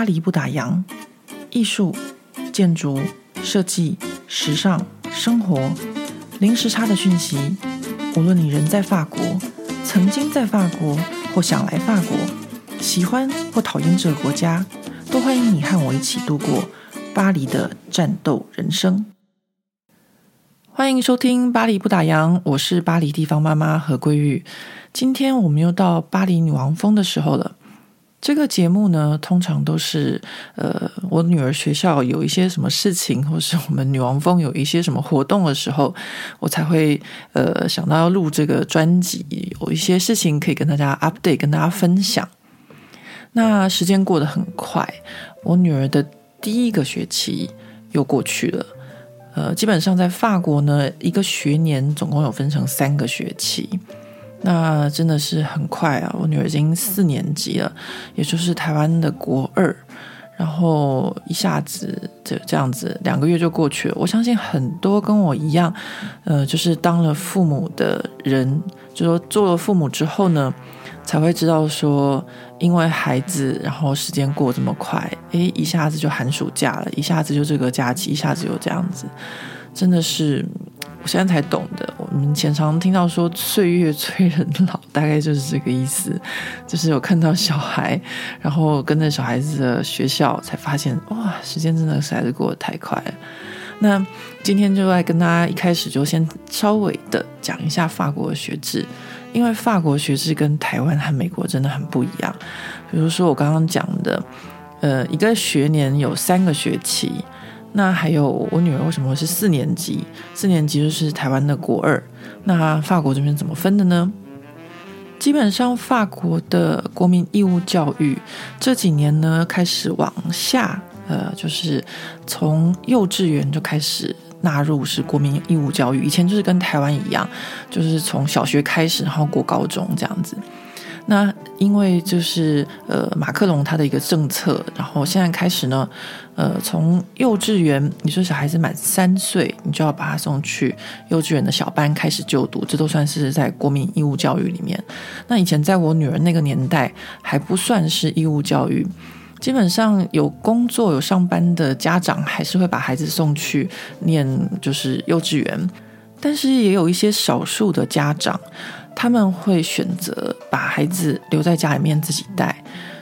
巴黎不打烊，艺术、建筑、设计、时尚、生活，零时差的讯息。无论你人在法国，曾经在法国，或想来法国，喜欢或讨厌这个国家，都欢迎你和我一起度过巴黎的战斗人生。欢迎收听《巴黎不打烊》，我是巴黎地方妈妈何桂玉。今天我们又到巴黎女王峰的时候了。这个节目呢，通常都是呃，我女儿学校有一些什么事情，或是我们女王峰有一些什么活动的时候，我才会呃想到要录这个专辑，有一些事情可以跟大家 update，跟大家分享。那时间过得很快，我女儿的第一个学期又过去了。呃，基本上在法国呢，一个学年总共有分成三个学期。那真的是很快啊！我女儿已经四年级了，也就是台湾的国二，然后一下子这这样子两个月就过去了。我相信很多跟我一样，呃，就是当了父母的人，就说做了父母之后呢，才会知道说，因为孩子，然后时间过这么快，诶，一下子就寒暑假了，一下子就这个假期，一下子就这样子，真的是。我现在才懂的，我们经常听到说“岁月催人老”，大概就是这个意思。就是有看到小孩，然后跟着小孩子的学校，才发现哇，时间真的实在是过得太快了。那今天就来跟大家一开始就先稍微的讲一下法国的学制，因为法国学制跟台湾和美国真的很不一样。比如说我刚刚讲的，呃，一个学年有三个学期。那还有我女儿为什么是四年级？四年级就是台湾的国二。那法国这边怎么分的呢？基本上法国的国民义务教育这几年呢开始往下，呃，就是从幼稚园就开始纳入是国民义务教育。以前就是跟台湾一样，就是从小学开始，然后过高中这样子。那因为就是呃马克龙他的一个政策，然后现在开始呢，呃从幼稚园，你说小孩子满三岁，你就要把他送去幼稚园的小班开始就读，这都算是在国民义务教育里面。那以前在我女儿那个年代还不算是义务教育，基本上有工作有上班的家长还是会把孩子送去念就是幼稚园，但是也有一些少数的家长。他们会选择把孩子留在家里面自己带。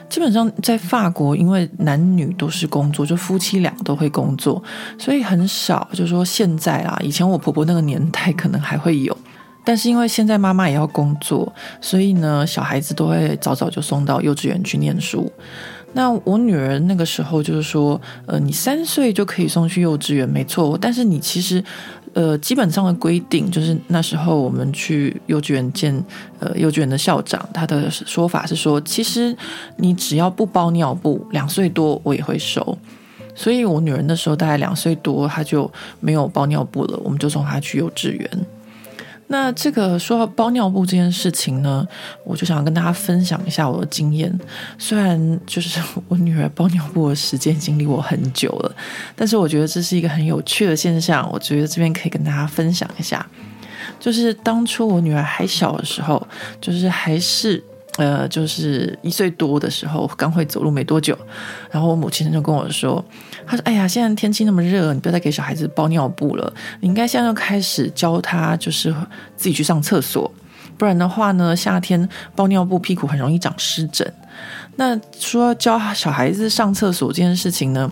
基本上在法国，因为男女都是工作，就夫妻俩都会工作，所以很少。就说现在啊，以前我婆婆那个年代可能还会有，但是因为现在妈妈也要工作，所以呢，小孩子都会早早就送到幼稚园去念书。那我女儿那个时候就是说，呃，你三岁就可以送去幼稚园，没错，但是你其实。呃，基本上的规定就是那时候我们去幼稚园见呃幼稚园的校长，他的说法是说，其实你只要不包尿布，两岁多我也会收。所以我女儿那时候大概两岁多，她就没有包尿布了，我们就送她去幼稚园。那这个说到包尿布这件事情呢，我就想跟大家分享一下我的经验。虽然就是我女儿包尿布的时间经历我很久了，但是我觉得这是一个很有趣的现象。我觉得这边可以跟大家分享一下，就是当初我女儿还小的时候，就是还是。呃，就是一岁多的时候，刚会走路没多久，然后我母亲就跟我说：“他说，哎呀，现在天气那么热，你不要再给小孩子包尿布了，你应该现在就开始教他，就是自己去上厕所，不然的话呢，夏天包尿布屁股很容易长湿疹。”那说教小孩子上厕所这件事情呢，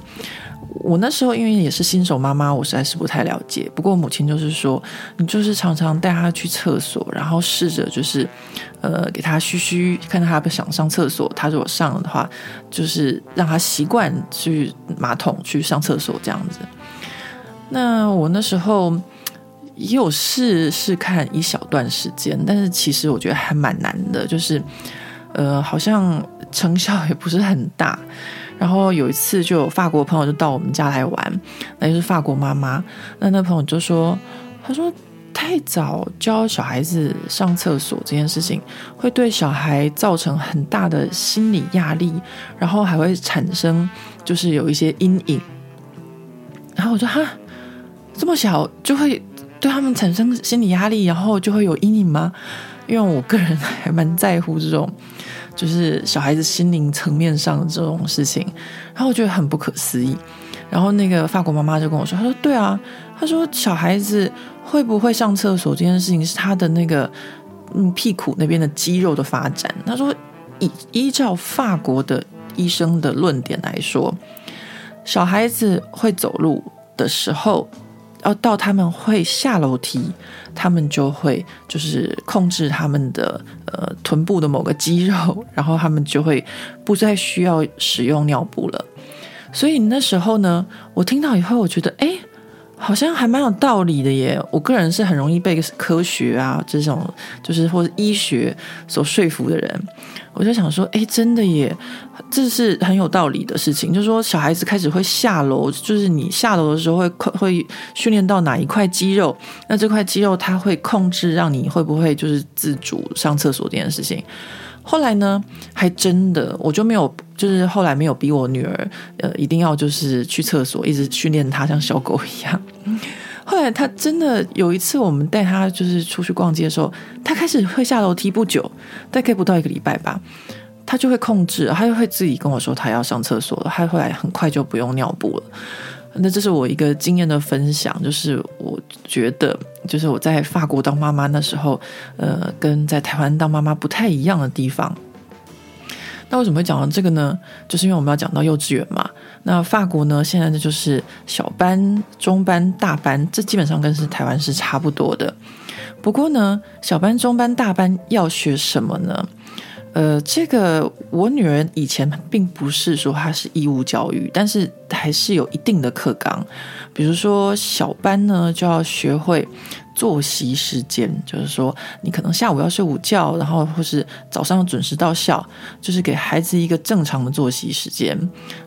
我那时候因为也是新手妈妈，我实在是不太了解。不过母亲就是说，你就是常常带他去厕所，然后试着就是，呃，给他嘘嘘，看到他不想上厕所，他如果上了的话，就是让他习惯去马桶去上厕所这样子。那我那时候也有试试看一小段时间，但是其实我觉得还蛮难的，就是，呃，好像成效也不是很大。然后有一次，就有法国朋友就到我们家来玩，那就是法国妈妈。那那朋友就说：“他说太早教小孩子上厕所这件事情，会对小孩造成很大的心理压力，然后还会产生就是有一些阴影。”然后我说：“哈，这么小就会对他们产生心理压力，然后就会有阴影吗？”因为我个人还蛮在乎这种。就是小孩子心灵层面上的这种事情，然后我觉得很不可思议。然后那个法国妈妈就跟我说：“她说对啊，她说小孩子会不会上厕所这件事情是他的那个嗯屁股那边的肌肉的发展。她说依依照法国的医生的论点来说，小孩子会走路的时候。”要到他们会下楼梯，他们就会就是控制他们的呃臀部的某个肌肉，然后他们就会不再需要使用尿布了。所以那时候呢，我听到以后，我觉得哎。好像还蛮有道理的耶！我个人是很容易被科学啊这种就是或者医学所说服的人，我就想说，哎，真的耶，这是很有道理的事情。就是说，小孩子开始会下楼，就是你下楼的时候会会训练到哪一块肌肉，那这块肌肉它会控制让你会不会就是自主上厕所这件事情。后来呢，还真的我就没有，就是后来没有逼我女儿，呃，一定要就是去厕所，一直训练她像小狗一样。后来她真的有一次，我们带她就是出去逛街的时候，她开始会下楼梯不久，大概不到一个礼拜吧，她就会控制，她就会自己跟我说她要上厕所了，她后来很快就不用尿布了。那这是我一个经验的分享，就是我觉得，就是我在法国当妈妈那时候，呃，跟在台湾当妈妈不太一样的地方。那为什么会讲到这个呢？就是因为我们要讲到幼稚园嘛。那法国呢，现在的就是小班、中班、大班，这基本上跟是台湾是差不多的。不过呢，小班、中班、大班要学什么呢？呃，这个我女儿以前并不是说她是义务教育，但是还是有一定的课纲。比如说小班呢，就要学会作息时间，就是说你可能下午要睡午觉，然后或是早上准时到校，就是给孩子一个正常的作息时间。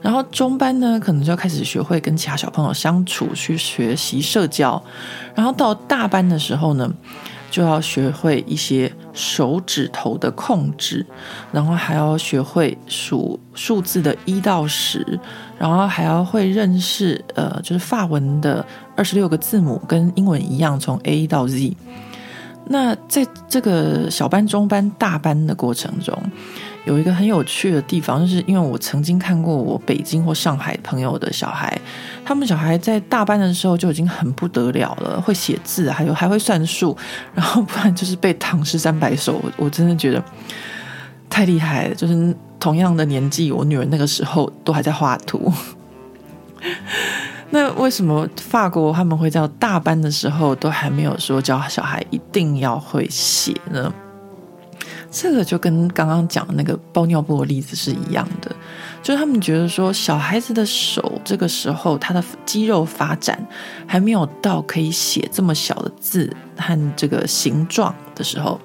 然后中班呢，可能就要开始学会跟其他小朋友相处，去学习社交。然后到大班的时候呢，就要学会一些手指头的控制，然后还要学会数数字的一到十，然后还要会认识呃，就是法文的二十六个字母，跟英文一样，从 A 到 Z。那在这个小班、中班、大班的过程中，有一个很有趣的地方，就是因为我曾经看过我北京或上海朋友的小孩，他们小孩在大班的时候就已经很不得了了，会写字，还有还会算数，然后不然就是背唐诗三百首，我真的觉得太厉害了。就是同样的年纪，我女儿那个时候都还在画图。那为什么法国他们会在大班的时候都还没有说教小孩一定要会写呢？这个就跟刚刚讲的那个包尿布的例子是一样的，就是他们觉得说小孩子的手这个时候他的肌肉发展还没有到可以写这么小的字和这个形状的时候。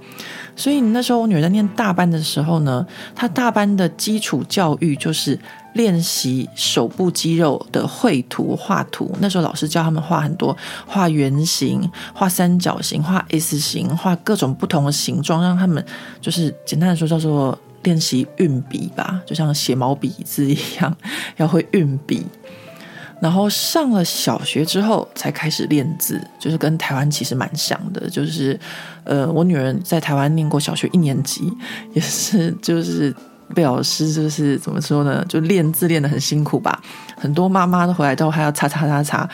所以那时候我女儿在念大班的时候呢，她大班的基础教育就是练习手部肌肉的绘图画图。那时候老师教他们画很多，画圆形、画三角形、画 S 型、画各种不同的形状，让他们就是简单的说叫做练习运笔吧，就像写毛笔字一样，要会运笔。然后上了小学之后，才开始练字，就是跟台湾其实蛮像的。就是，呃，我女儿在台湾念过小学一年级，也是就是被老师就是怎么说呢，就练字练得很辛苦吧。很多妈妈都回来之后还要擦擦擦擦。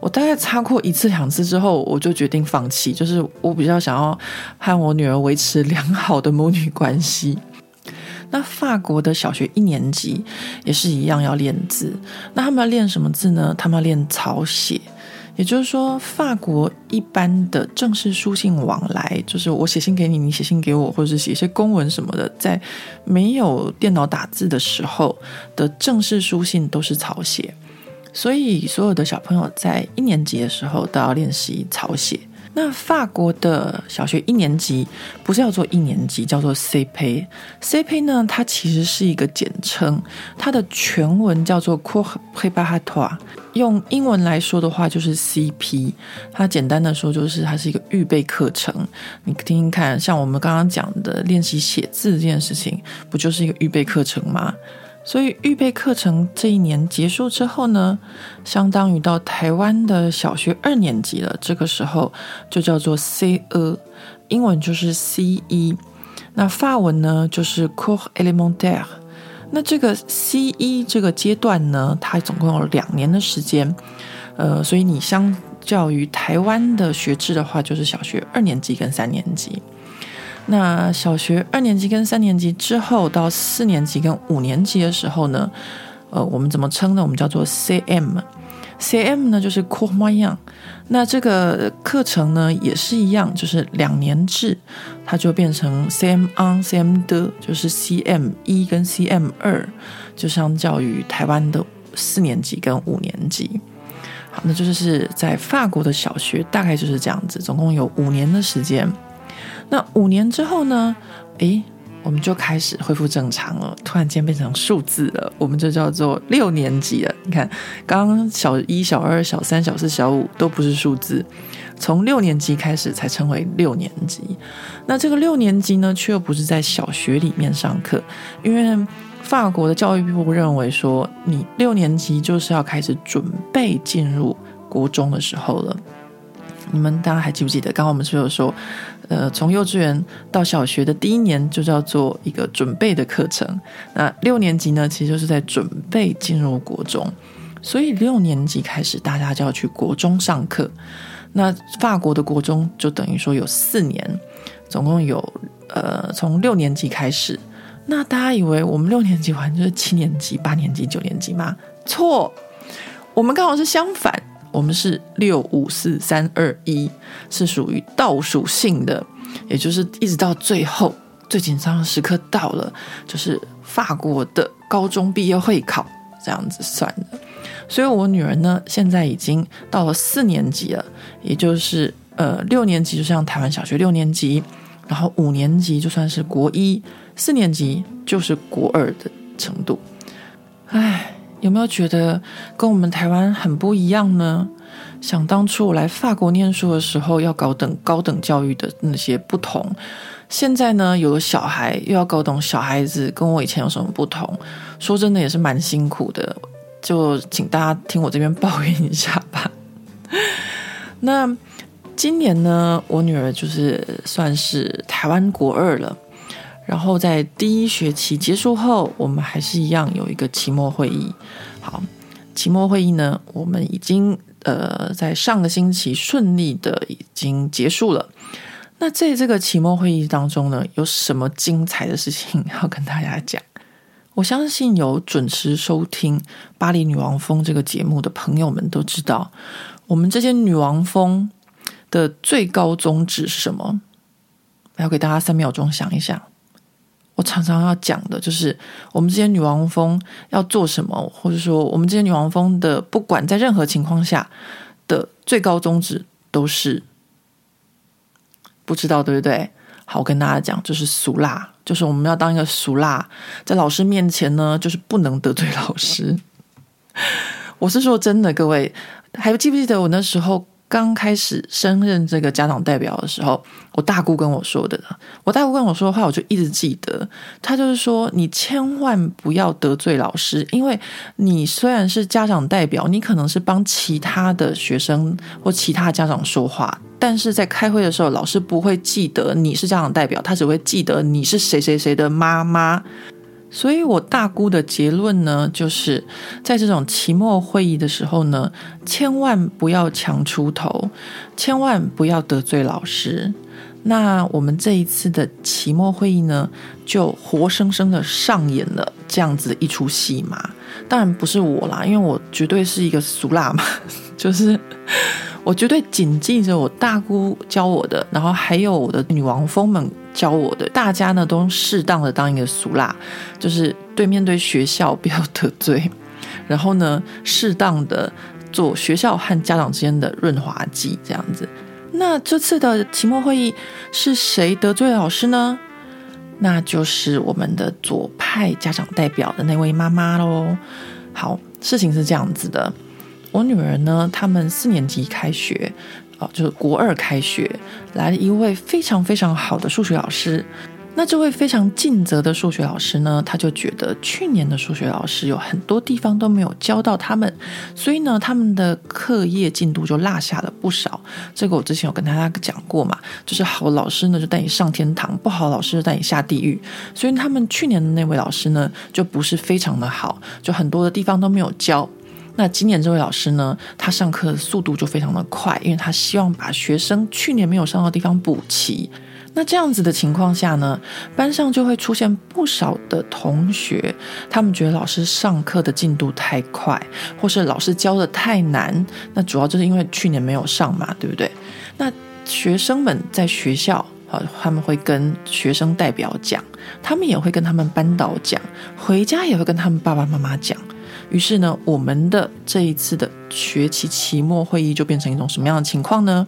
我大概擦过一次两次之后，我就决定放弃。就是我比较想要和我女儿维持良好的母女关系。那法国的小学一年级也是一样要练字，那他们要练什么字呢？他们要练草写，也就是说，法国一般的正式书信往来，就是我写信给你，你写信给我，或者是写一些公文什么的，在没有电脑打字的时候的正式书信都是草写，所以所有的小朋友在一年级的时候都要练习草写。那法国的小学一年级不是叫做一年级，叫做 CP。CP 呢，它其实是一个简称，它的全文叫做 Cours Préparatoire，用英文来说的话就是 CP。它简单的说就是它是一个预备课程。你听听看，像我们刚刚讲的练习写字这件事情，不就是一个预备课程吗？所以预备课程这一年结束之后呢，相当于到台湾的小学二年级了。这个时候就叫做 CE，英文就是 CE。那法文呢就是 Cours Elementaire。那这个 CE 这个阶段呢，它总共有两年的时间，呃，所以你相较于台湾的学制的话，就是小学二年级跟三年级。那小学二年级跟三年级之后，到四年级跟五年级的时候呢，呃，我们怎么称呢？我们叫做 CM。CM 呢就是 Cours moyen。那这个课程呢也是一样，就是两年制，它就变成 C M on C M 的就是 CM 一跟 CM 二，就相较于台湾的四年级跟五年级。好，那就是在法国的小学大概就是这样子，总共有五年的时间。那五年之后呢？诶，我们就开始恢复正常了，突然间变成数字了，我们就叫做六年级了。你看，刚刚小一、小二、小三、小四、小五都不是数字，从六年级开始才称为六年级。那这个六年级呢，却又不是在小学里面上课，因为法国的教育部认为说，你六年级就是要开始准备进入国中的时候了。你们大家还记不记得？刚刚我们是有说，呃，从幼稚园到小学的第一年就叫做一个准备的课程。那六年级呢，其实就是在准备进入国中。所以六年级开始，大家就要去国中上课。那法国的国中就等于说有四年，总共有呃，从六年级开始。那大家以为我们六年级完就是七年级、八年级、九年级吗？错，我们刚好是相反。我们是六五四三二一，是属于倒数性的，也就是一直到最后最紧张的时刻到了，就是法国的高中毕业会考这样子算的。所以，我女儿呢，现在已经到了四年级了，也就是呃六年级就像台湾小学六年级，然后五年级就算是国一，四年级就是国二的程度。唉。有没有觉得跟我们台湾很不一样呢？想当初我来法国念书的时候，要搞等高等教育的那些不同，现在呢，有了小孩又要搞懂小孩子跟我以前有什么不同。说真的也是蛮辛苦的，就请大家听我这边抱怨一下吧。那今年呢，我女儿就是算是台湾国二了。然后在第一学期结束后，我们还是一样有一个期末会议。好，期末会议呢，我们已经呃在上个星期顺利的已经结束了。那在这个期末会议当中呢，有什么精彩的事情要跟大家讲？我相信有准时收听《巴黎女王风》这个节目的朋友们都知道，我们这些女王风的最高宗旨是什么？要给大家三秒钟想一想。我常常要讲的就是，我们这些女王蜂要做什么，或者说我们这些女王蜂的，不管在任何情况下的最高宗旨都是不知道，对不对？好，我跟大家讲，就是俗辣，就是我们要当一个俗辣，在老师面前呢，就是不能得罪老师。我是说真的，各位还记不记得我那时候？刚开始升任这个家长代表的时候，我大姑跟我说的，我大姑跟我说的话，我就一直记得。她就是说，你千万不要得罪老师，因为你虽然是家长代表，你可能是帮其他的学生或其他家长说话，但是在开会的时候，老师不会记得你是家长代表，他只会记得你是谁谁谁的妈妈。所以，我大姑的结论呢，就是在这种期末会议的时候呢，千万不要强出头，千万不要得罪老师。那我们这一次的期末会议呢，就活生生的上演了这样子的一出戏嘛。当然不是我啦，因为我绝对是一个俗辣嘛，就是。我绝对谨记着我大姑教我的，然后还有我的女王蜂们教我的。大家呢都适当的当一个俗辣，就是对面对学校不要得罪，然后呢适当的做学校和家长之间的润滑剂，这样子。那这次的期末会议是谁得罪老师呢？那就是我们的左派家长代表的那位妈妈喽。好，事情是这样子的。我女儿呢，他们四年级开学，哦，就是国二开学，来了一位非常非常好的数学老师。那这位非常尽责的数学老师呢，他就觉得去年的数学老师有很多地方都没有教到他们，所以呢，他们的课业进度就落下了不少。这个我之前有跟大家讲过嘛，就是好老师呢就带你上天堂，不好老师就带你下地狱。所以他们去年的那位老师呢，就不是非常的好，就很多的地方都没有教。那今年这位老师呢，他上课的速度就非常的快，因为他希望把学生去年没有上到的地方补齐。那这样子的情况下呢，班上就会出现不少的同学，他们觉得老师上课的进度太快，或是老师教的太难。那主要就是因为去年没有上嘛，对不对？那学生们在学校啊，他们会跟学生代表讲，他们也会跟他们班导讲，回家也会跟他们爸爸妈妈讲。于是呢，我们的这一次的学期期末会议就变成一种什么样的情况呢？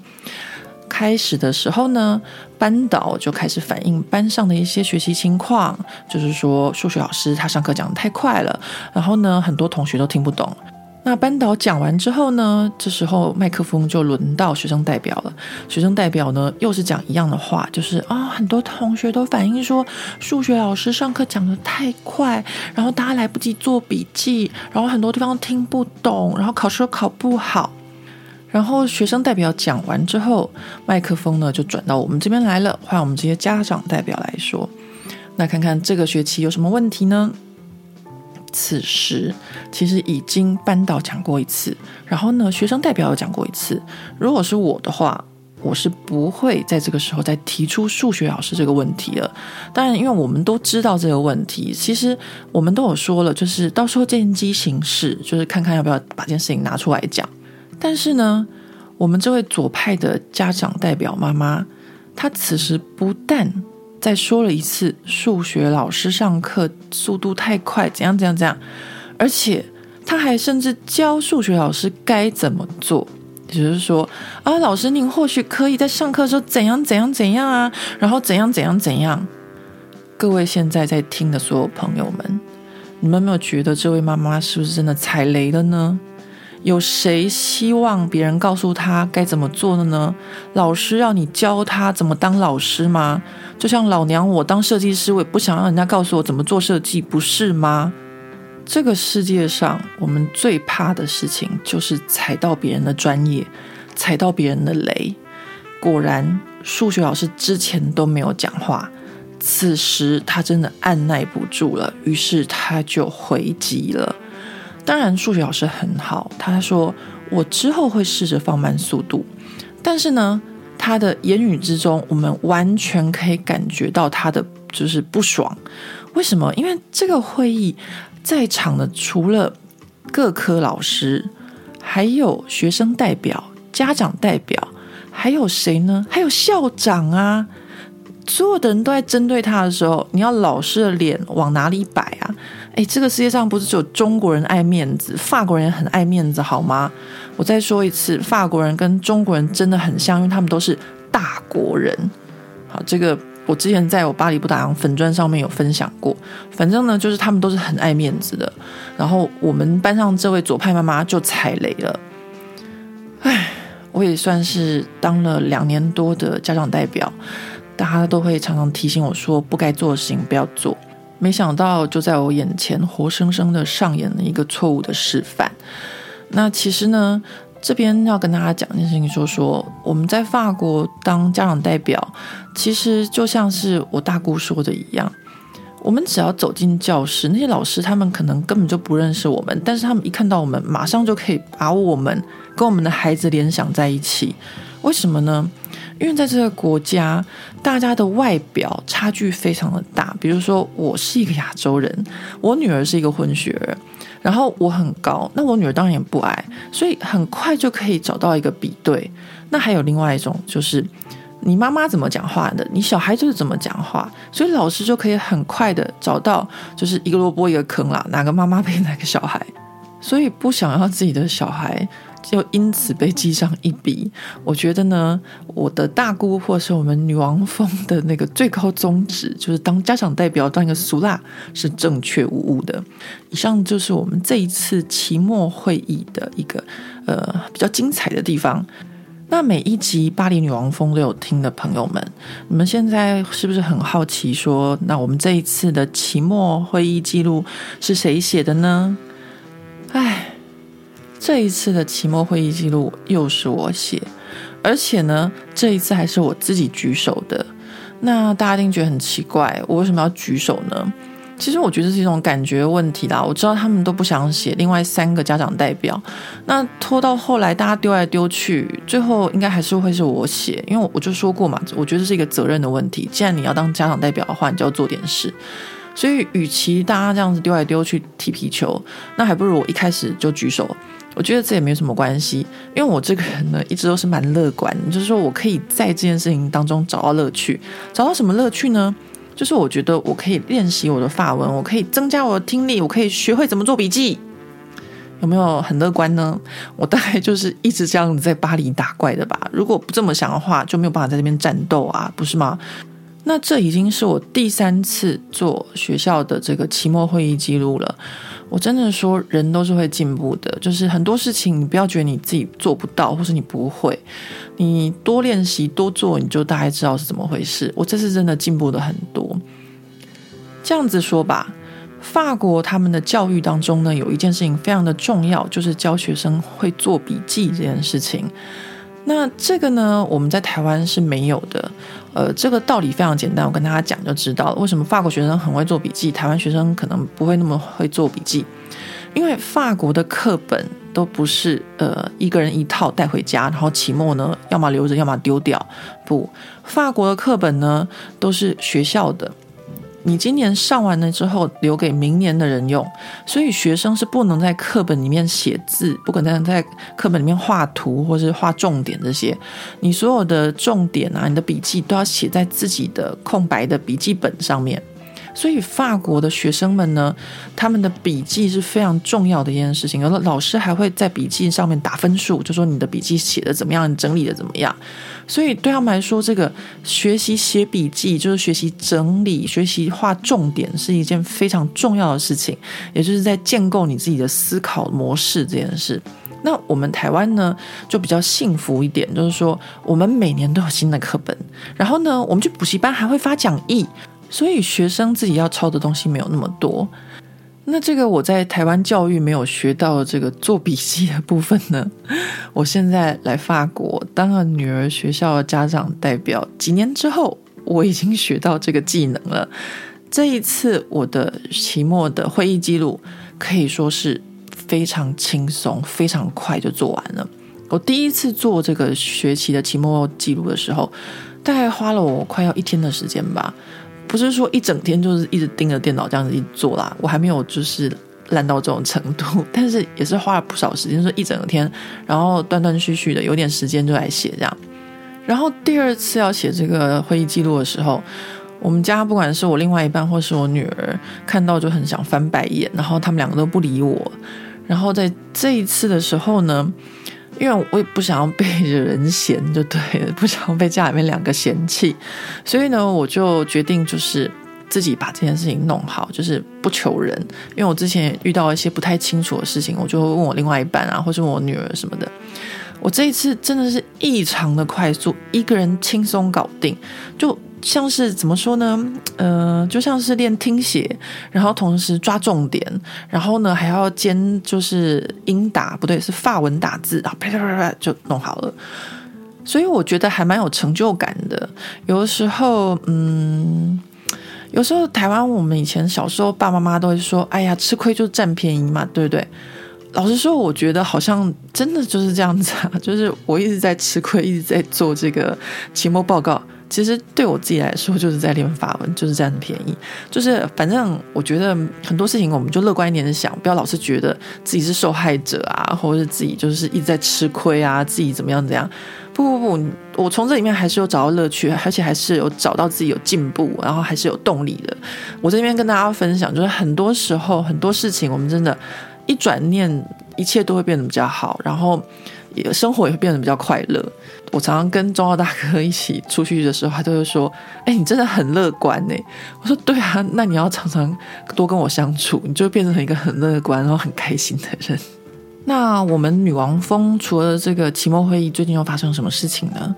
开始的时候呢，班导就开始反映班上的一些学习情况，就是说数学老师他上课讲的太快了，然后呢，很多同学都听不懂。那班导讲完之后呢，这时候麦克风就轮到学生代表了。学生代表呢，又是讲一样的话，就是啊，很多同学都反映说数学老师上课讲得太快，然后大家来不及做笔记，然后很多地方听不懂，然后考试都考不好。然后学生代表讲完之后，麦克风呢就转到我们这边来了，换我们这些家长代表来说。那看看这个学期有什么问题呢？此时其实已经班导讲过一次，然后呢学生代表有讲过一次。如果是我的话，我是不会在这个时候再提出数学老师这个问题了。当然，因为我们都知道这个问题，其实我们都有说了，就是到时候见机行事，就是看看要不要把这件事情拿出来讲。但是呢，我们这位左派的家长代表妈妈，她此时不但再说了一次数学老师上课速度太快，怎样怎样怎样，而且他还甚至教数学老师该怎么做，也就是说啊，老师您或许可以在上课的时候怎样怎样怎样啊，然后怎样怎样怎样。各位现在在听的所有朋友们，你们有没有觉得这位妈妈是不是真的踩雷了呢？有谁希望别人告诉他该怎么做的呢？老师要你教他怎么当老师吗？就像老娘我当设计师，我也不想让人家告诉我怎么做设计，不是吗？这个世界上，我们最怕的事情就是踩到别人的专业，踩到别人的雷。果然，数学老师之前都没有讲话，此时他真的按捺不住了，于是他就回击了。当然，数学老师很好。他说：“我之后会试着放慢速度。”但是呢，他的言语之中，我们完全可以感觉到他的就是不爽。为什么？因为这个会议在场的除了各科老师，还有学生代表、家长代表，还有谁呢？还有校长啊！所有的人都在针对他的时候，你要老师的脸往哪里摆啊？诶，这个世界上不是只有中国人爱面子，法国人也很爱面子，好吗？我再说一次，法国人跟中国人真的很像，因为他们都是大国人。好，这个我之前在我巴黎不打烊粉砖上面有分享过。反正呢，就是他们都是很爱面子的。然后我们班上这位左派妈妈就踩雷了。唉，我也算是当了两年多的家长代表，大家都会常常提醒我说，不该做的事情不要做。没想到就在我眼前活生生的上演了一个错误的示范。那其实呢，这边要跟大家讲一件事情，说说我们在法国当家长代表，其实就像是我大姑说的一样，我们只要走进教室，那些老师他们可能根本就不认识我们，但是他们一看到我们，马上就可以把我们跟我们的孩子联想在一起。为什么呢？因为在这个国家，大家的外表差距非常的大。比如说，我是一个亚洲人，我女儿是一个混血儿，然后我很高，那我女儿当然也不矮，所以很快就可以找到一个比对。那还有另外一种，就是你妈妈怎么讲话的，你小孩就是怎么讲话，所以老师就可以很快的找到，就是一个萝卜一个坑啦，哪个妈妈配哪个小孩。所以不想要自己的小孩。就因此被记上一笔。我觉得呢，我的大姑或是我们女王蜂的那个最高宗旨，就是当家长代表当一个俗辣是正确无误的。以上就是我们这一次期末会议的一个呃比较精彩的地方。那每一集《巴黎女王峰》都有听的朋友们，你们现在是不是很好奇说，说那我们这一次的期末会议记录是谁写的呢？哎，这一次的期末会议记录又是我写，而且呢，这一次还是我自己举手的。那大家一定觉得很奇怪，我为什么要举手呢？其实我觉得是一种感觉问题啦。我知道他们都不想写，另外三个家长代表，那拖到后来大家丢来丢去，最后应该还是会是我写，因为我就说过嘛，我觉得是一个责任的问题。既然你要当家长代表的话，你就要做点事。所以，与其大家这样子丢来丢去踢皮球，那还不如我一开始就举手。我觉得这也没有什么关系，因为我这个人呢，一直都是蛮乐观，就是说我可以在这件事情当中找到乐趣。找到什么乐趣呢？就是我觉得我可以练习我的法文，我可以增加我的听力，我可以学会怎么做笔记。有没有很乐观呢？我大概就是一直这样子在巴黎打怪的吧。如果不这么想的话，就没有办法在这边战斗啊，不是吗？那这已经是我第三次做学校的这个期末会议记录了。我真的说，人都是会进步的，就是很多事情，你不要觉得你自己做不到，或是你不会，你多练习多做，你就大概知道是怎么回事。我这次真的进步的很多。这样子说吧，法国他们的教育当中呢，有一件事情非常的重要，就是教学生会做笔记这件事情。那这个呢，我们在台湾是没有的。呃，这个道理非常简单，我跟大家讲就知道了。为什么法国学生很会做笔记，台湾学生可能不会那么会做笔记？因为法国的课本都不是呃一个人一套带回家，然后期末呢，要么留着，要么丢掉。不，法国的课本呢都是学校的。你今年上完了之后，留给明年的人用，所以学生是不能在课本里面写字，不可能在课本里面画图或是画重点这些。你所有的重点啊，你的笔记都要写在自己的空白的笔记本上面。所以法国的学生们呢，他们的笔记是非常重要的一件事情。有的老师还会在笔记上面打分数，就说你的笔记写的怎么样，你整理的怎么样。所以对他们来说，这个学习写笔记就是学习整理、学习画重点，是一件非常重要的事情。也就是在建构你自己的思考模式这件事。那我们台湾呢，就比较幸福一点，就是说我们每年都有新的课本，然后呢，我们去补习班还会发讲义。所以学生自己要抄的东西没有那么多，那这个我在台湾教育没有学到的这个做笔记的部分呢，我现在来法国当了女儿学校的家长代表，几年之后我已经学到这个技能了。这一次我的期末的会议记录可以说是非常轻松，非常快就做完了。我第一次做这个学期的期末记录的时候，大概花了我快要一天的时间吧。不是说一整天就是一直盯着电脑这样子一做啦，我还没有就是烂到这种程度，但是也是花了不少时间，说一整天，然后断断续续的有点时间就来写这样。然后第二次要写这个会议记录的时候，我们家不管是我另外一半或是我女儿看到就很想翻白眼，然后他们两个都不理我。然后在这一次的时候呢，因为我也不想要被人嫌，就对了，不想要被家里面两个嫌弃，所以呢，我就决定就是自己把这件事情弄好，就是不求人。因为我之前遇到一些不太清楚的事情，我就会问我另外一半啊，或是问我女儿什么的。我这一次真的是异常的快速，一个人轻松搞定，就。像是怎么说呢？呃，就像是练听写，然后同时抓重点，然后呢还要兼就是英打，不对，是法文打字，然后啪啪啪啪就弄好了。所以我觉得还蛮有成就感的。有的时候，嗯，有时候台湾我们以前小时候爸爸妈妈都会说：“哎呀，吃亏就占便宜嘛，对不对？”老实说，我觉得好像真的就是这样子啊，就是我一直在吃亏，一直在做这个期末报告。其实对我自己来说，就是在练法文，就是占便宜。就是反正我觉得很多事情，我们就乐观一点的想，不要老是觉得自己是受害者啊，或者是自己就是一直在吃亏啊，自己怎么样怎样。不不不，我从这里面还是有找到乐趣，而且还是有找到自己有进步，然后还是有动力的。我这边跟大家分享，就是很多时候很多事情，我们真的，一转念，一切都会变得比较好，然后也。生活也会变得比较快乐。我常常跟中澳大哥一起出去的时候，他都会说：“哎，你真的很乐观呢。”我说：“对啊，那你要常常多跟我相处，你就变成一个很乐观然后很开心的人。”那我们女王峰除了这个期末会议，最近又发生什么事情呢？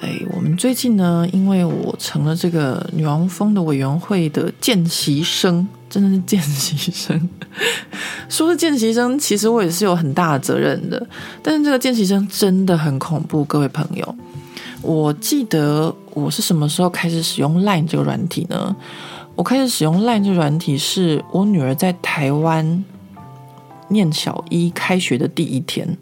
哎，我们最近呢，因为我成了这个女王峰的委员会的见习生，真的是见习生。说是见习生，其实我也是有很大的责任的。但是这个见习生真的很恐怖，各位朋友。我记得我是什么时候开始使用 Line 这个软体呢？我开始使用 Line 这个软体是我女儿在台湾念小一开学的第一天。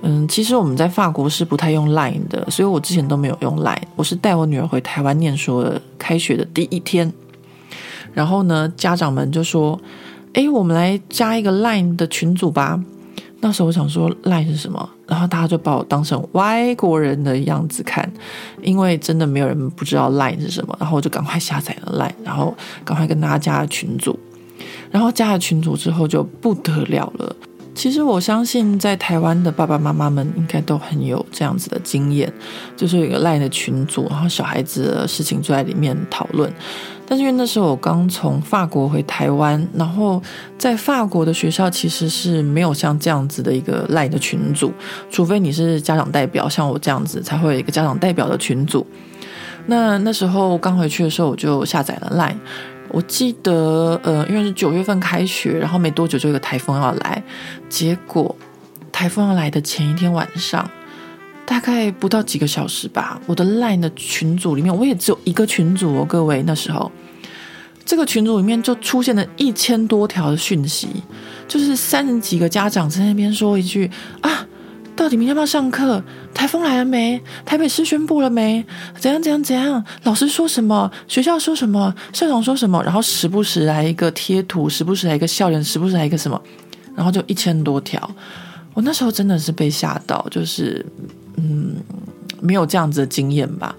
嗯，其实我们在法国是不太用 Line 的，所以我之前都没有用 Line。我是带我女儿回台湾念书的，开学的第一天，然后呢，家长们就说：“诶，我们来加一个 Line 的群组吧。”那时候我想说 Line 是什么，然后大家就把我当成外国人的样子看，因为真的没有人不知道 Line 是什么。然后我就赶快下载了 Line，然后赶快跟大家加了群组，然后加了群组之后就不得了了。其实我相信，在台湾的爸爸妈妈们应该都很有这样子的经验，就是有一个 LINE 的群组，然后小孩子的事情就在里面讨论。但是因为那时候我刚从法国回台湾，然后在法国的学校其实是没有像这样子的一个 LINE 的群组，除非你是家长代表，像我这样子才会有一个家长代表的群组。那那时候刚回去的时候，我就下载了 LINE。我记得，呃，因为是九月份开学，然后没多久就有台风要来，结果台风要来的前一天晚上，大概不到几个小时吧，我的 LINE 的群组里面，我也只有一个群组哦，各位，那时候这个群组里面就出现了一千多条的讯息，就是三十几个家长在那边说一句啊。到底明天要不要上课？台风来了没？台北市宣布了没？怎样怎样怎样？老师说什么？学校说什么？校长说什么？然后时不时来一个贴图，时不时来一个笑脸，时不时来一个什么？然后就一千多条。我那时候真的是被吓到，就是嗯，没有这样子的经验吧。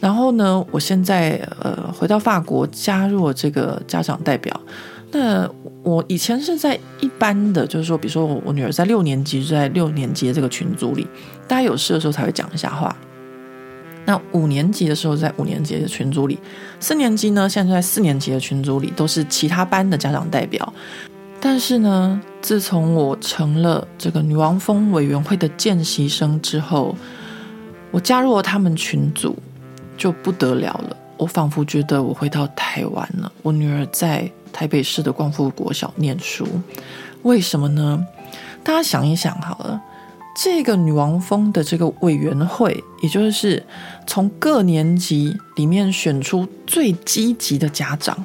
然后呢，我现在呃回到法国，加入了这个家长代表。那我以前是在一般的，就是说，比如说我女儿在六年级，就在六年级的这个群组里，大家有事的时候才会讲一下话。那五年级的时候在五年级的群组里，四年级呢，现在在四年级的群组里都是其他班的家长代表。但是呢，自从我成了这个女王蜂委员会的见习生之后，我加入了他们群组，就不得了了。我仿佛觉得我回到台湾了，我女儿在。台北市的光复国小念书，为什么呢？大家想一想好了，这个女王蜂的这个委员会，也就是从各年级里面选出最积极的家长，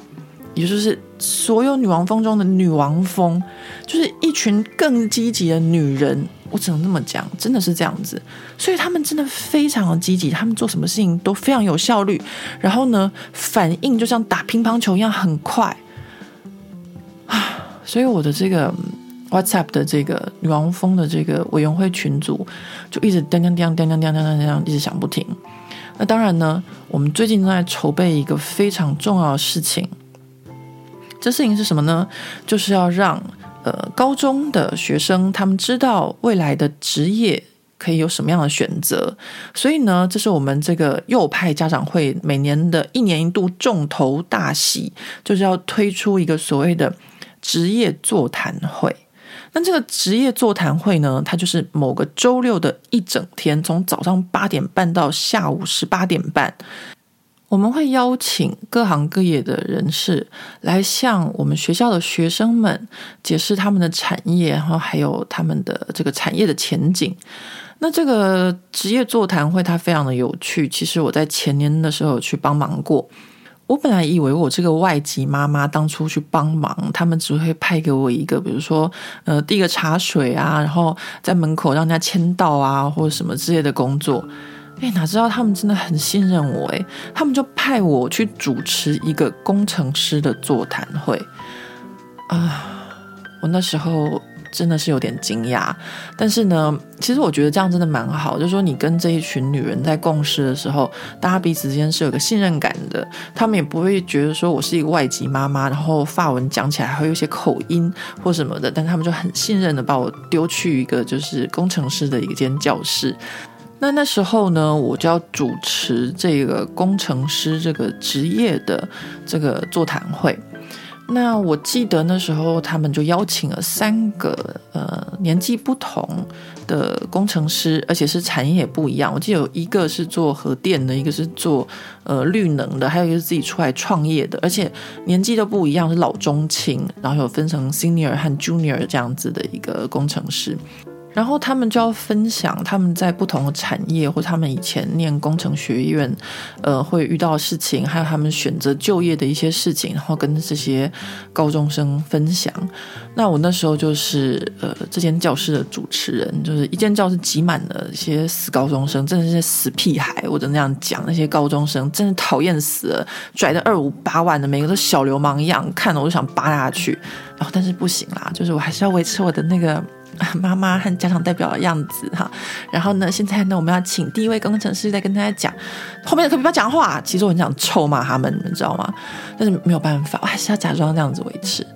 也就是所有女王风中的女王风，就是一群更积极的女人。我只能这么讲，真的是这样子。所以他们真的非常的积极，他们做什么事情都非常有效率，然后呢，反应就像打乒乓球一样很快啊。所以我的这个 WhatsApp 的这个女王风的这个委员会群组就一直叮叮叮叮叮叮叮叮叮一直响不停。那当然呢，我们最近正在筹备一个非常重要的事情。这事情是什么呢？就是要让呃高中的学生他们知道未来的职业可以有什么样的选择。所以呢，这是我们这个右派家长会每年的一年一度重头大戏，就是要推出一个所谓的。职业座谈会，那这个职业座谈会呢，它就是某个周六的一整天，从早上八点半到下午十八点半，我们会邀请各行各业的人士来向我们学校的学生们解释他们的产业，然后还有他们的这个产业的前景。那这个职业座谈会它非常的有趣，其实我在前年的时候去帮忙过。我本来以为我这个外籍妈妈当初去帮忙，他们只会派给我一个，比如说，呃，递个茶水啊，然后在门口让人家签到啊，或者什么之类的工作。哎，哪知道他们真的很信任我，哎，他们就派我去主持一个工程师的座谈会。啊，我那时候。真的是有点惊讶，但是呢，其实我觉得这样真的蛮好。就是说，你跟这一群女人在共事的时候，大家彼此之间是有个信任感的。他们也不会觉得说我是一个外籍妈妈，然后发文讲起来还会有些口音或什么的。但他们就很信任的把我丢去一个就是工程师的一间教室。那那时候呢，我就要主持这个工程师这个职业的这个座谈会。那我记得那时候他们就邀请了三个呃年纪不同的工程师，而且是产业也不一样。我记得有一个是做核电的，一个是做呃绿能的，还有一个是自己出来创业的，而且年纪都不一样，是老中青，然后有分成 senior 和 junior 这样子的一个工程师。然后他们就要分享他们在不同的产业，或他们以前念工程学院，呃，会遇到的事情，还有他们选择就业的一些事情，然后跟这些高中生分享。那我那时候就是呃，这间教室的主持人，就是一间教室挤满了一些死高中生，真的是死屁孩，我就那样讲，那些高中生真的讨厌死了，拽的二五八万的，每个都小流氓一样，看了我就想扒下去。然后但是不行啦，就是我还是要维持我的那个。妈妈和家长代表的样子哈，然后呢，现在呢，我们要请第一位工程师来跟大家讲，后面的可不要讲话。其实我很想臭骂他们，你们知道吗？但是没有办法，我还是要假装这样子维持。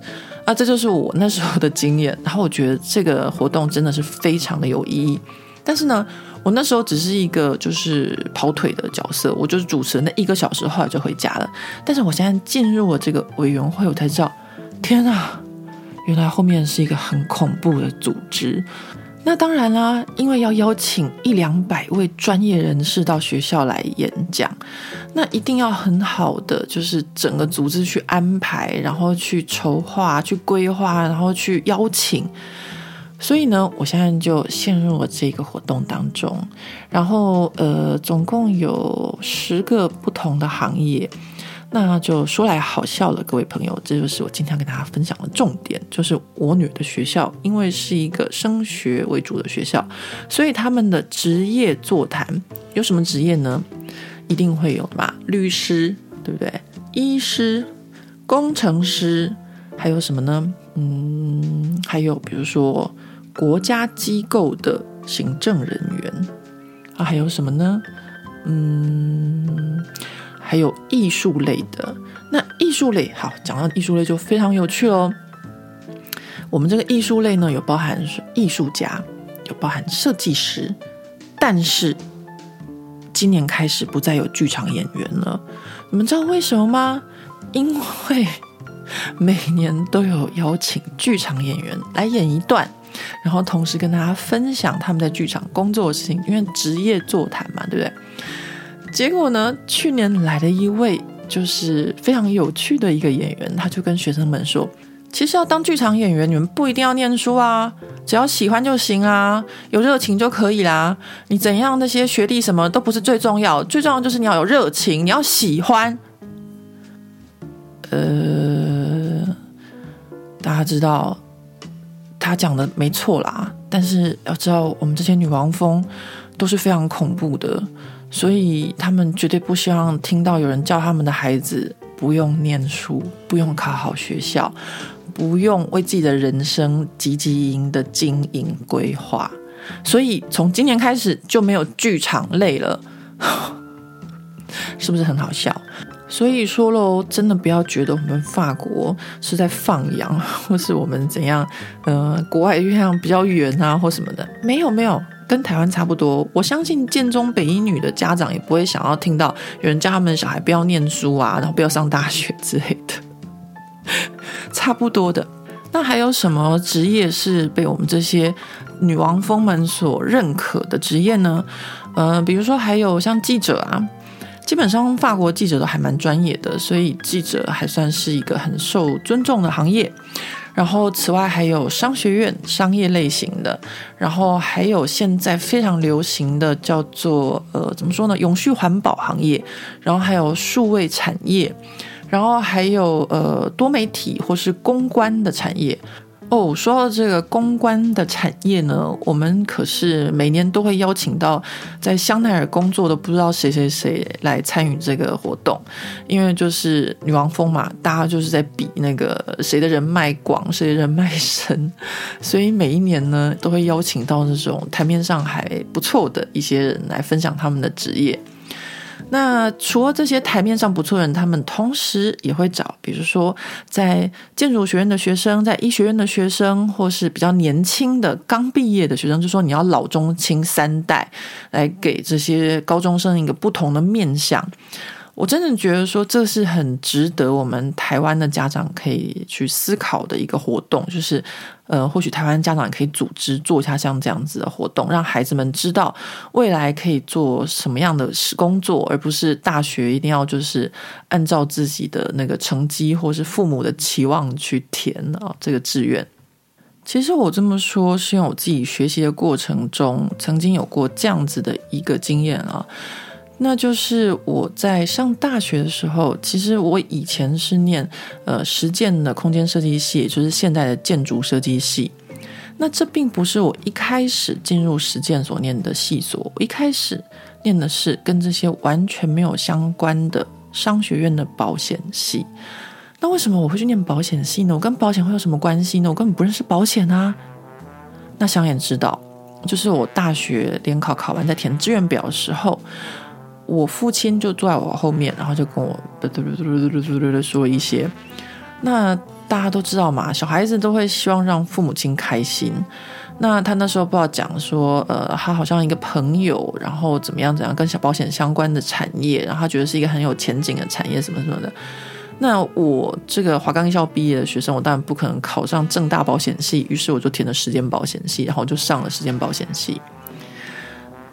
啊，这就是我那时候的经验。然后我觉得这个活动真的是非常的有意义。但是呢，我那时候只是一个就是跑腿的角色，我就是主持人那一个小时，后来就回家了。但是我现在进入了这个委员会，我才知道，天啊！原来后面是一个很恐怖的组织，那当然啦，因为要邀请一两百位专业人士到学校来演讲，那一定要很好的就是整个组织去安排，然后去筹划、去规划，然后去邀请。所以呢，我现在就陷入了这个活动当中，然后呃，总共有十个不同的行业。那就说来好笑了，各位朋友，这就是我今天跟大家分享的重点，就是我女儿的学校，因为是一个升学为主的学校，所以他们的职业座谈有什么职业呢？一定会有的嘛，律师，对不对？医师、工程师，还有什么呢？嗯，还有比如说国家机构的行政人员啊，还有什么呢？嗯。还有艺术类的，那艺术类好，讲到艺术类就非常有趣喽。我们这个艺术类呢，有包含艺术家，有包含设计师，但是今年开始不再有剧场演员了。你们知道为什么吗？因为每年都有邀请剧场演员来演一段，然后同时跟大家分享他们在剧场工作的事情，因为职业座谈嘛，对不对？结果呢，去年来了一位就是非常有趣的一个演员，他就跟学生们说：“其实要当剧场演员，你们不一定要念书啊，只要喜欢就行啊，有热情就可以啦。你怎样那些学历什么都不是最重要，最重要就是你要有热情，你要喜欢。”呃，大家知道他讲的没错啦，但是要知道我们这些女王蜂都是非常恐怖的。所以他们绝对不希望听到有人叫他们的孩子不用念书，不用考好学校，不用为自己的人生积极营的经营规划。所以从今年开始就没有剧场类了，是不是很好笑？所以说喽，真的不要觉得我们法国是在放羊，或是我们怎样，呃，国外月亮比较圆啊，或什么的，没有没有。跟台湾差不多，我相信建中北一女的家长也不会想要听到有人叫他们小孩不要念书啊，然后不要上大学之类的，差不多的。那还有什么职业是被我们这些女王蜂们所认可的职业呢？呃，比如说还有像记者啊，基本上法国记者都还蛮专业的，所以记者还算是一个很受尊重的行业。然后，此外还有商学院、商业类型的，然后还有现在非常流行的叫做呃，怎么说呢？永续环保行业，然后还有数位产业，然后还有呃多媒体或是公关的产业。哦，说到这个公关的产业呢，我们可是每年都会邀请到在香奈儿工作的不知道谁谁谁来参与这个活动，因为就是女王风嘛，大家就是在比那个谁的人脉广，谁的人脉深，所以每一年呢都会邀请到这种台面上还不错的一些人来分享他们的职业。那除了这些台面上不错的人，他们同时也会找，比如说在建筑学院的学生，在医学院的学生，或是比较年轻的刚毕业的学生，就说你要老中青三代来给这些高中生一个不同的面向。我真的觉得说，这是很值得我们台湾的家长可以去思考的一个活动，就是呃，或许台湾家长也可以组织做一下像这样子的活动，让孩子们知道未来可以做什么样的工作，而不是大学一定要就是按照自己的那个成绩或是父母的期望去填啊这个志愿。其实我这么说，是因为我自己学习的过程中，曾经有过这样子的一个经验啊。那就是我在上大学的时候，其实我以前是念呃实践的空间设计系，也就是现在的建筑设计系。那这并不是我一开始进入实践所念的系所，我一开始念的是跟这些完全没有相关的商学院的保险系。那为什么我会去念保险系呢？我跟保险会有什么关系呢？我根本不认识保险啊。那想也知道，就是我大学联考考完在填志愿表的时候。我父亲就坐在我后面，然后就跟我嘟嘟嘟嘟嘟嘟嘟嘟说一些。那大家都知道嘛，小孩子都会希望让父母亲开心。那他那时候不知道讲说，呃，他好像一个朋友，然后怎么样怎样，跟小保险相关的产业，然后他觉得是一个很有前景的产业，什么什么的。那我这个华冈艺校毕业的学生，我当然不可能考上正大保险系，于是我就填了时间保险系，然后就上了时间保险系。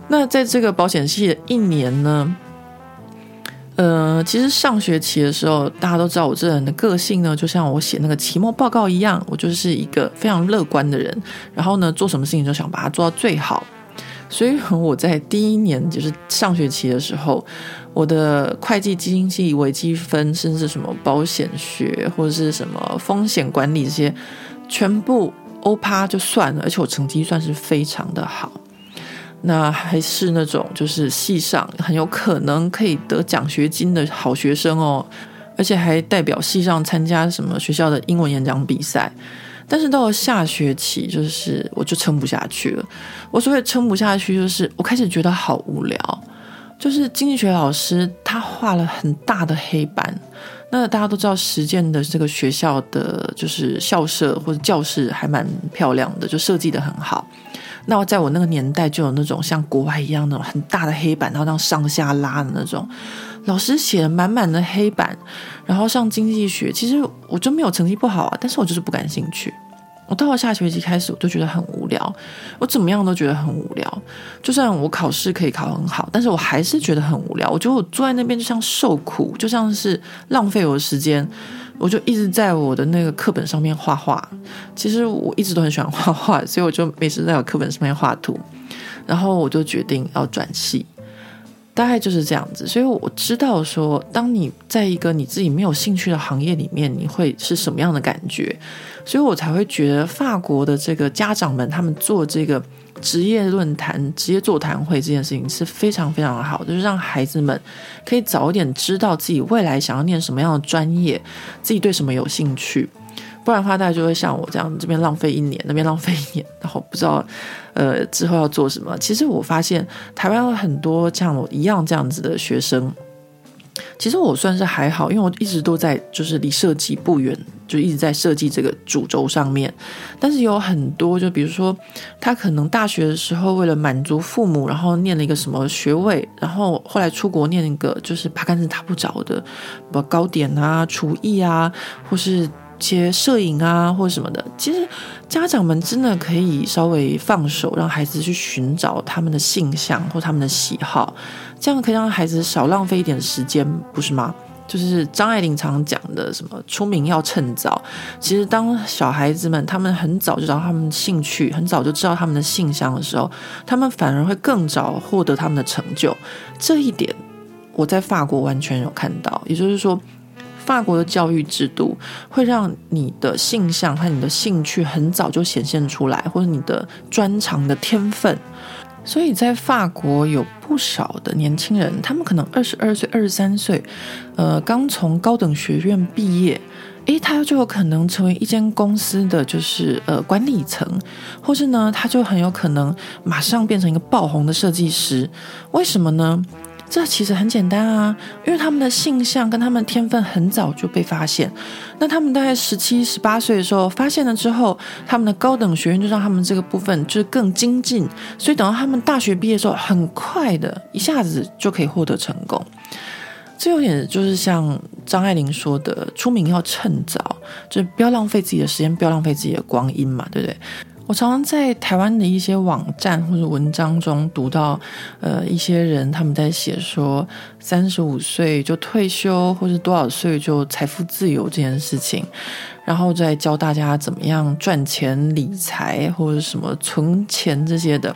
那在这个保险系的一年呢，呃，其实上学期的时候，大家都知道我这人的个性呢，就像我写那个期末报告一样，我就是一个非常乐观的人。然后呢，做什么事情就想把它做到最好。所以我在第一年就是上学期的时候，我的会计、经济、微积分，甚至什么保险学或者是什么风险管理这些，全部欧趴就算了，而且我成绩算是非常的好。那还是那种就是系上很有可能可以得奖学金的好学生哦，而且还代表系上参加什么学校的英文演讲比赛。但是到了下学期，就是我就撑不下去了。我所谓撑不下去，就是我开始觉得好无聊。就是经济学老师他画了很大的黑板，那大家都知道实践的这个学校的就是校舍或者教室还蛮漂亮的，就设计得很好。那在我那个年代就有那种像国外一样那种很大的黑板，然后这样上下拉的那种，老师写了满满的黑板，然后上经济学，其实我就没有成绩不好啊，但是我就是不感兴趣。我到了下学期开始，我就觉得很无聊，我怎么样都觉得很无聊。就算我考试可以考很好，但是我还是觉得很无聊。我觉得我坐在那边就像受苦，就像是浪费我的时间。我就一直在我的那个课本上面画画。其实我一直都很喜欢画画，所以我就每次在我课本上面画图。然后我就决定要转系。大概就是这样子，所以我知道说，当你在一个你自己没有兴趣的行业里面，你会是什么样的感觉，所以我才会觉得法国的这个家长们他们做这个职业论坛、职业座谈会这件事情是非常非常的好，就是让孩子们可以早一点知道自己未来想要念什么样的专业，自己对什么有兴趣。不然的话，大家就会像我这样，这边浪费一年，那边浪费一年，然后不知道，呃，之后要做什么。其实我发现台湾有很多像我一样这样子的学生，其实我算是还好，因为我一直都在就是离设计不远，就一直在设计这个主轴上面。但是有很多，就比如说他可能大学的时候为了满足父母，然后念了一个什么学位，然后后来出国念一个就是八竿子打不着的，什么糕点啊、厨艺啊，或是。些摄影啊，或者什么的，其实家长们真的可以稍微放手，让孩子去寻找他们的性向或他们的喜好，这样可以让孩子少浪费一点时间，不是吗？就是张爱玲常讲的什么“出名要趁早”。其实当小孩子们他们很早就找到他们的兴趣，很早就知道他们的性向的时候，他们反而会更早获得他们的成就。这一点我在法国完全有看到，也就是说。法国的教育制度会让你的性向和你的兴趣很早就显现出来，或者你的专长的天分。所以在法国有不少的年轻人，他们可能二十二岁、二十三岁，呃，刚从高等学院毕业，诶，他就有可能成为一间公司的就是呃管理层，或是呢，他就很有可能马上变成一个爆红的设计师。为什么呢？这其实很简单啊，因为他们的性向跟他们的天分很早就被发现。那他们大概十七、十八岁的时候发现了之后，他们的高等学院就让他们这个部分就是更精进，所以等到他们大学毕业的时候，很快的一下子就可以获得成功。这有点就是像张爱玲说的，出名要趁早，就是不要浪费自己的时间，不要浪费自己的光阴嘛，对不对？我常常在台湾的一些网站或者文章中读到，呃，一些人他们在写说，三十五岁就退休，或者多少岁就财富自由这件事情，然后再教大家怎么样赚钱、理财或者什么存钱这些的。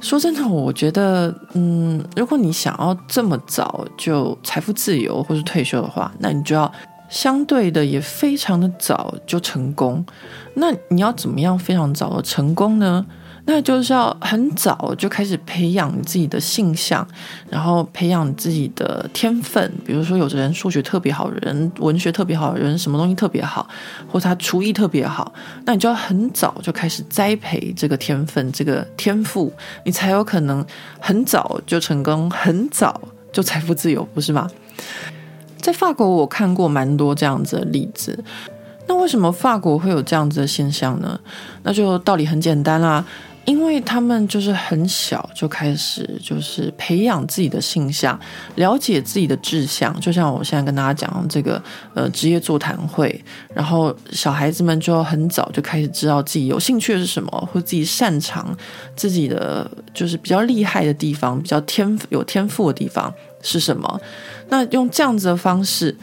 说真的，我觉得，嗯，如果你想要这么早就财富自由或是退休的话，那你就要。相对的也非常的早就成功，那你要怎么样非常早的成功呢？那就是要很早就开始培养你自己的性向，然后培养自己的天分。比如说，有的人数学特别好，人文学特别好，人什么东西特别好，或他厨艺特别好，那你就要很早就开始栽培这个天分，这个天赋，你才有可能很早就成功，很早就财富自由，不是吗？在法国，我看过蛮多这样子的例子。那为什么法国会有这样子的现象呢？那就道理很简单啦，因为他们就是很小就开始就是培养自己的性向，了解自己的志向。就像我现在跟大家讲这个呃职业座谈会，然后小孩子们就很早就开始知道自己有兴趣的是什么，或自己擅长自己的就是比较厉害的地方，比较天有天赋的地方是什么。那用这样子的方式，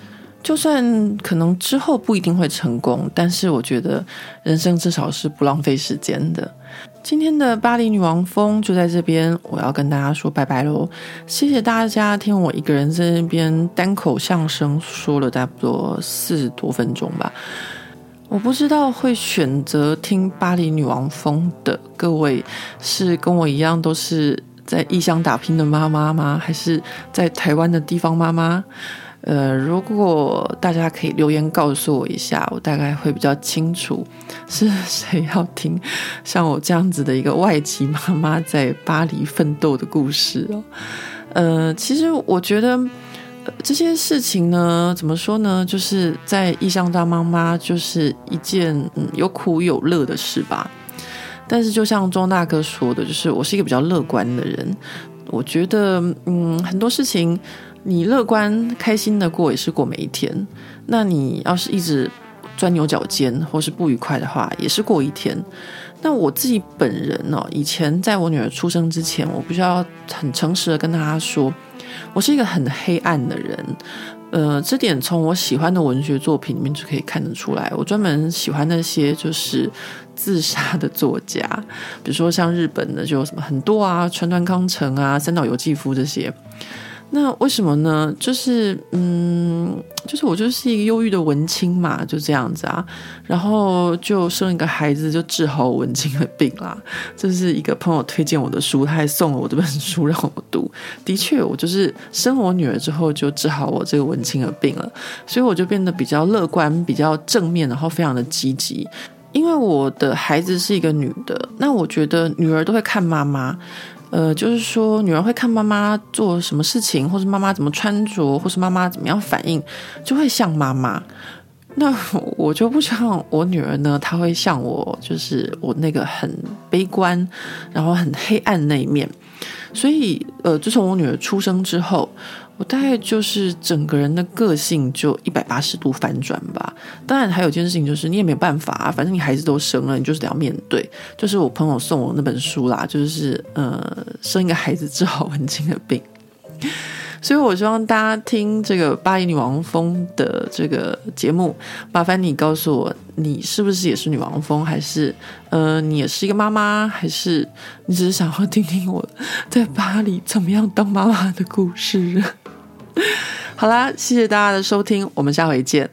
就算可能之后不一定会成功，但是我觉得人生至少是不浪费时间的。今天的巴黎女王风就在这边，我要跟大家说拜拜喽！谢谢大家听我一个人在那边单口相声说了差不多四十多分钟吧。我不知道会选择听巴黎女王风的各位是跟我一样都是。在异乡打拼的妈妈吗？还是在台湾的地方妈妈？呃，如果大家可以留言告诉我一下，我大概会比较清楚是谁要听像我这样子的一个外籍妈妈在巴黎奋斗的故事哦。呃，其实我觉得，这些事情呢，怎么说呢？就是在异乡当妈妈，就是一件嗯有苦有乐的事吧。但是，就像钟大哥说的，就是我是一个比较乐观的人。我觉得，嗯，很多事情你乐观、开心的过也是过每一天。那你要是一直钻牛角尖或是不愉快的话，也是过一天。那我自己本人呢，以前在我女儿出生之前，我必须要很诚实的跟大家说，我是一个很黑暗的人。呃，这点从我喜欢的文学作品里面就可以看得出来。我专门喜欢那些就是。自杀的作家，比如说像日本的就什么很多啊，川端康成啊，三岛由纪夫这些。那为什么呢？就是嗯，就是我就是一个忧郁的文青嘛，就这样子啊。然后就生一个孩子，就治好文青的病啦。这是一个朋友推荐我的书，他还送了我这本书让我读。的确，我就是生我女儿之后就治好我这个文青的病了，所以我就变得比较乐观，比较正面，然后非常的积极。因为我的孩子是一个女的，那我觉得女儿都会看妈妈，呃，就是说女儿会看妈妈做什么事情，或是妈妈怎么穿着，或是妈妈怎么样反应，就会像妈妈。那我就不像我女儿呢，她会像我，就是我那个很悲观，然后很黑暗那一面。所以，呃，自从我女儿出生之后。我大概就是整个人的个性就一百八十度反转吧。当然，还有一件事情就是你也没有办法啊，反正你孩子都生了，你就是得要面对。就是我朋友送我那本书啦，就是呃，生一个孩子治好文青的病。所以我希望大家听这个巴黎女王风的这个节目，麻烦你告诉我，你是不是也是女王风，还是呃，你也是一个妈妈，还是你只是想要听听我在巴黎怎么样当妈妈的故事？好啦，谢谢大家的收听，我们下回见。